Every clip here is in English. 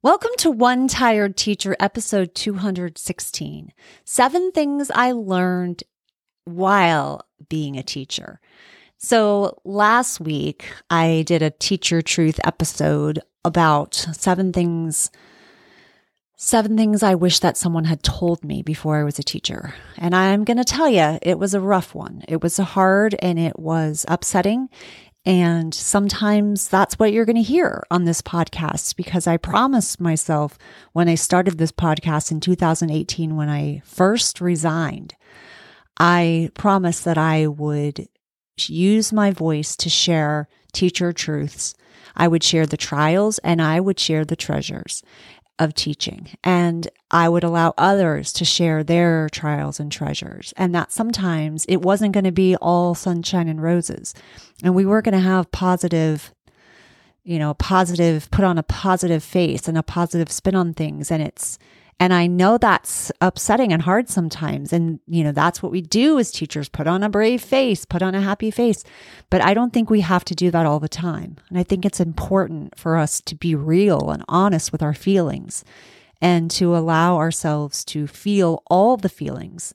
Welcome to One Tired Teacher, episode 216 Seven Things I Learned While Being a Teacher. So, last week I did a teacher truth episode about seven things. Seven things I wish that someone had told me before I was a teacher. And I'm going to tell you, it was a rough one. It was hard and it was upsetting and sometimes that's what you're going to hear on this podcast because I promised myself when I started this podcast in 2018, when I first resigned, I promised that I would use my voice to share teacher truths. I would share the trials and I would share the treasures of teaching. And I would allow others to share their trials and treasures. And that sometimes it wasn't going to be all sunshine and roses. And we were going to have positive, you know, positive, put on a positive face and a positive spin on things. And it's, and I know that's upsetting and hard sometimes. And, you know, that's what we do as teachers put on a brave face, put on a happy face. But I don't think we have to do that all the time. And I think it's important for us to be real and honest with our feelings and to allow ourselves to feel all the feelings,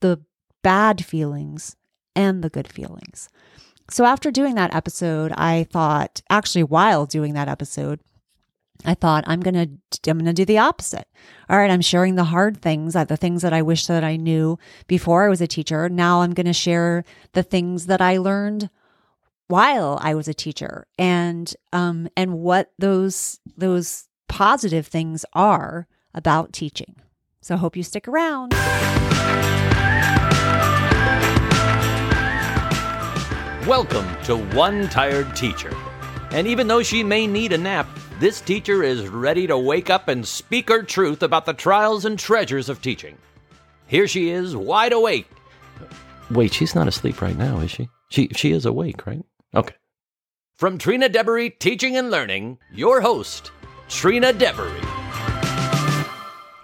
the bad feelings and the good feelings. So after doing that episode, I thought, actually, while doing that episode, I thought I'm going to I'm going to do the opposite. All right, I'm sharing the hard things, the things that I wish that I knew before I was a teacher. Now I'm going to share the things that I learned while I was a teacher and um and what those those positive things are about teaching. So hope you stick around. Welcome to One Tired Teacher. And even though she may need a nap, this teacher is ready to wake up and speak her truth about the trials and treasures of teaching. Here she is, wide awake. Wait, she's not asleep right now, is she? She she is awake, right? Okay. From Trina Deboree Teaching and Learning, your host, Trina Deboree.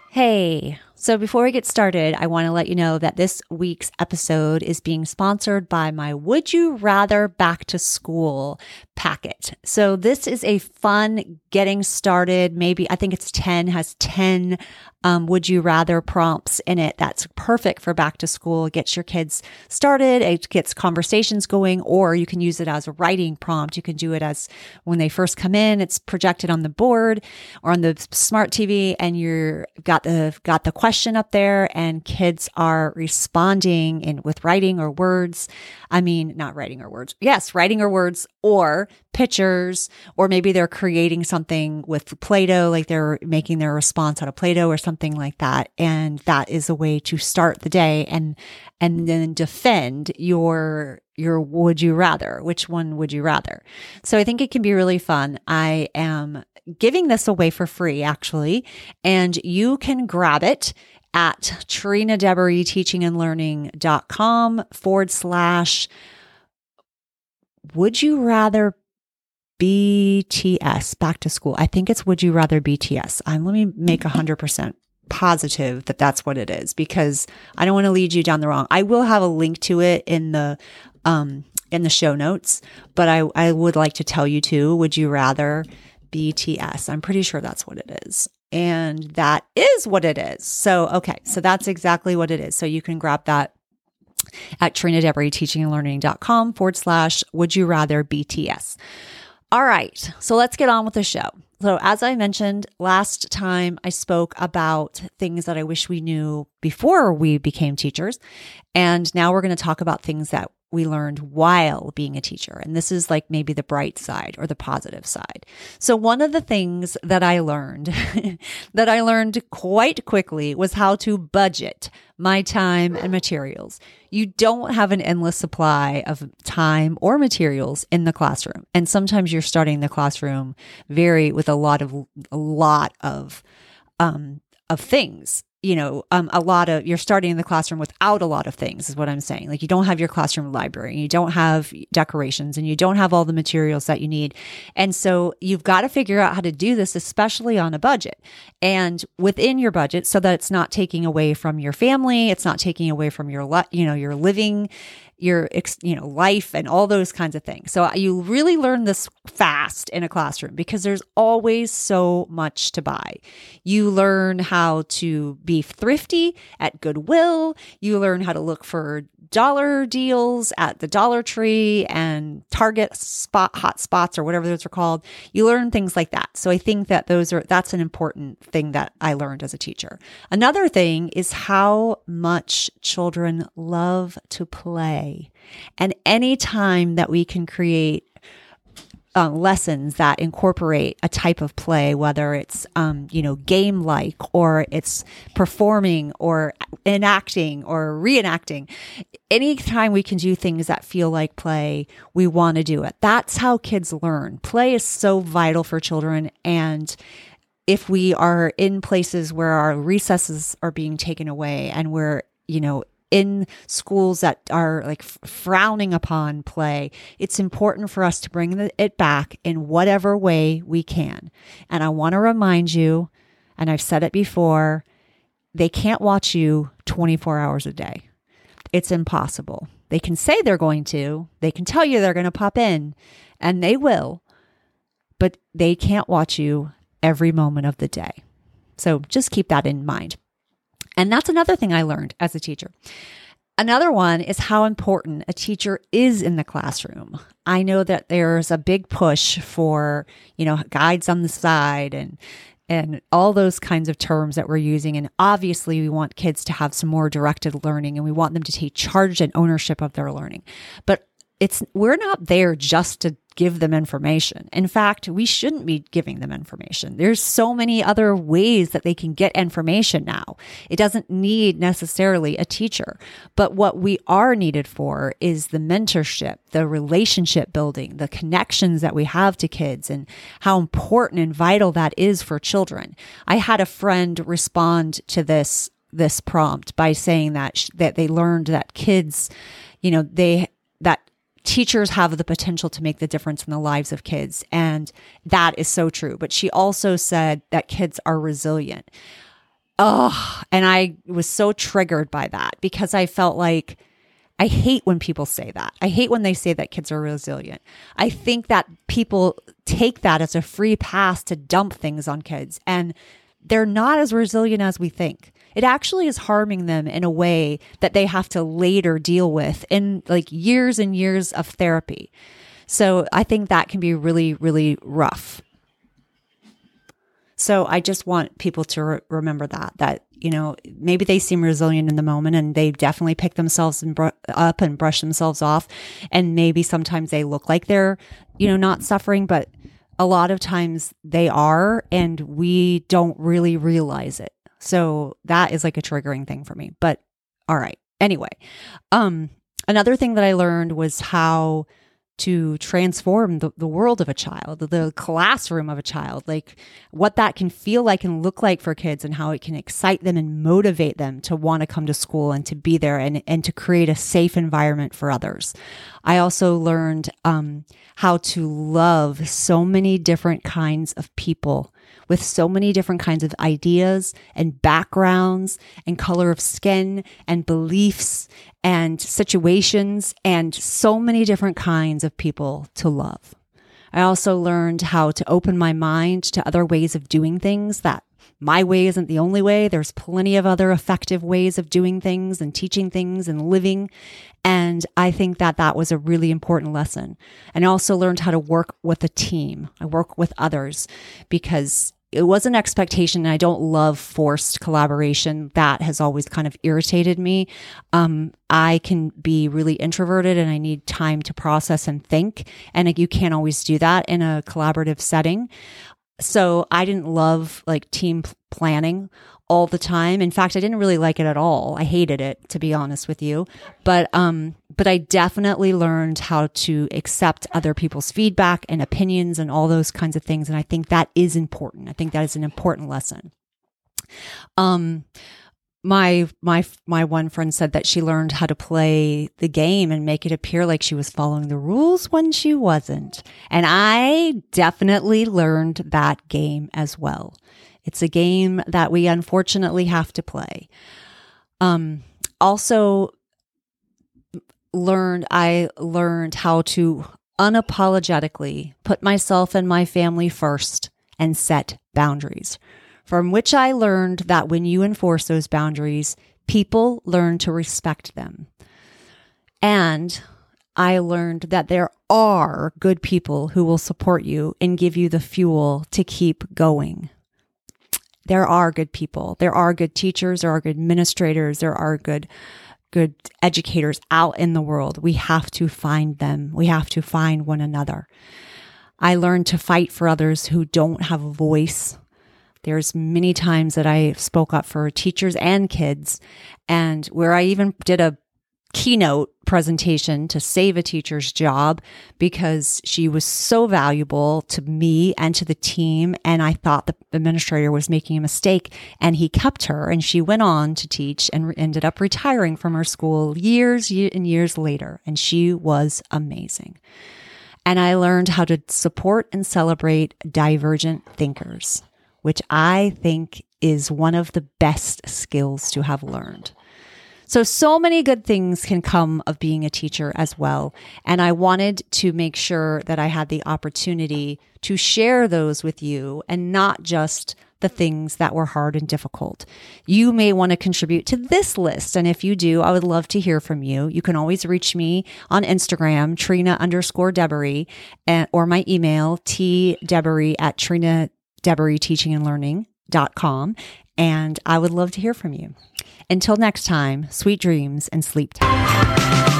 Hey, so before we get started, I want to let you know that this week's episode is being sponsored by my Would You Rather Back to School packet. So this is a fun getting started. Maybe I think it's 10, has 10 um, would you rather prompts in it. That's perfect for back to school. It gets your kids started. It gets conversations going, or you can use it as a writing prompt. You can do it as when they first come in, it's projected on the board or on the smart TV and you're got the, got the question up there and kids are responding in with writing or words. I mean, not writing or words. Yes, writing or words or pictures, or maybe they're creating something with Play Doh, like they're making their response out of Play Doh or something like that. And that is a way to start the day and, and then defend your, your would you rather? Which one would you rather? So I think it can be really fun. I am giving this away for free, actually, and you can grab it at Trina Deboree teaching and learning.com forward slash would you rather BTS back to school? I think it's would you rather BTS. Um, let me make a hundred percent positive that that's what it is because I don't want to lead you down the wrong. I will have a link to it in the um in the show notes, but I I would like to tell you too. Would you rather BTS? I'm pretty sure that's what it is. And that is what it is. So, okay. So that's exactly what it is. So you can grab that at Trina Deboree teaching and learning.com forward slash would you rather BTS. All right. So let's get on with the show. So, as I mentioned last time, I spoke about things that I wish we knew before we became teachers. And now we're going to talk about things that we learned while being a teacher. And this is like maybe the bright side or the positive side. So one of the things that I learned that I learned quite quickly was how to budget my time and materials. You don't have an endless supply of time or materials in the classroom. And sometimes you're starting the classroom very with a lot of a lot of um of things you know, um, a lot of you're starting in the classroom without a lot of things, is what I'm saying. Like you don't have your classroom library, you don't have decorations, and you don't have all the materials that you need. And so you've got to figure out how to do this, especially on a budget and within your budget, so that it's not taking away from your family, it's not taking away from your, you know, your living your you know life and all those kinds of things. So you really learn this fast in a classroom because there's always so much to buy. You learn how to be thrifty at Goodwill, you learn how to look for dollar deals at the Dollar Tree and Target spot hot spots or whatever those are called. You learn things like that. So I think that those are that's an important thing that I learned as a teacher. Another thing is how much children love to play. And any time that we can create um, lessons that incorporate a type of play, whether it's um, you know game like or it's performing or enacting or reenacting. Anytime we can do things that feel like play, we want to do it. That's how kids learn. Play is so vital for children, and if we are in places where our recesses are being taken away and we're you know in schools that are like frowning upon play, it's important for us to bring it back in whatever way we can. And I want to remind you, and I've said it before, they can't watch you 24 hours a day. It's impossible. They can say they're going to, they can tell you they're going to pop in, and they will, but they can't watch you every moment of the day. So just keep that in mind. And that's another thing I learned as a teacher. Another one is how important a teacher is in the classroom. I know that there's a big push for, you know, guides on the side and and all those kinds of terms that we're using. And obviously, we want kids to have some more directed learning and we want them to take charge and ownership of their learning. But it's we're not there just to give them information. In fact, we shouldn't be giving them information. There's so many other ways that they can get information now. It doesn't need necessarily a teacher. But what we are needed for is the mentorship, the relationship building, the connections that we have to kids and how important and vital that is for children. I had a friend respond to this this prompt by saying that that they learned that kids, you know, they teachers have the potential to make the difference in the lives of kids. And that is so true. But she also said that kids are resilient. Oh, and I was so triggered by that because I felt like I hate when people say that. I hate when they say that kids are resilient. I think that people take that as a free pass to dump things on kids, and they're not as resilient as we think it actually is harming them in a way that they have to later deal with in like years and years of therapy. So I think that can be really, really rough. So I just want people to re- remember that, that, you know, maybe they seem resilient in the moment and they definitely pick themselves and br- up and brush themselves off. And maybe sometimes they look like they're, you know, not suffering, but a lot of times they are, and we don't really realize it. So that is like a triggering thing for me. But all right. Anyway, um, another thing that I learned was how to transform the, the world of a child, the classroom of a child, like what that can feel like and look like for kids and how it can excite them and motivate them to want to come to school and to be there and, and to create a safe environment for others. I also learned um, how to love so many different kinds of people with so many different kinds of ideas and backgrounds and color of skin and beliefs and situations and so many different kinds of people to love. I also learned how to open my mind to other ways of doing things that my way isn't the only way. There's plenty of other effective ways of doing things and teaching things and living. And I think that that was a really important lesson. And I also learned how to work with a team. I work with others because it was an expectation. I don't love forced collaboration. That has always kind of irritated me. Um, I can be really introverted and I need time to process and think. And you can't always do that in a collaborative setting. So I didn't love like team planning all the time. In fact, I didn't really like it at all. I hated it, to be honest with you. But um, but I definitely learned how to accept other people's feedback and opinions and all those kinds of things. And I think that is important. I think that is an important lesson. Um, my my my one friend said that she learned how to play the game and make it appear like she was following the rules when she wasn't. And I definitely learned that game as well. It's a game that we unfortunately have to play. Um also learned I learned how to unapologetically put myself and my family first and set boundaries. From which I learned that when you enforce those boundaries, people learn to respect them. And I learned that there are good people who will support you and give you the fuel to keep going. There are good people. There are good teachers. There are good administrators. There are good, good educators out in the world. We have to find them. We have to find one another. I learned to fight for others who don't have a voice. There's many times that I spoke up for teachers and kids and where I even did a keynote presentation to save a teacher's job because she was so valuable to me and to the team. And I thought the administrator was making a mistake and he kept her and she went on to teach and ended up retiring from her school years and years later. And she was amazing. And I learned how to support and celebrate divergent thinkers, which I think is one of the best skills to have learned. So, so many good things can come of being a teacher as well. And I wanted to make sure that I had the opportunity to share those with you and not just the things that were hard and difficult. You may want to contribute to this list. And if you do, I would love to hear from you. You can always reach me on Instagram, Trina underscore Deboree, or my email, t Deboree at Trina Deboree Teaching and dot com. And I would love to hear from you. Until next time, sweet dreams and sleep tight.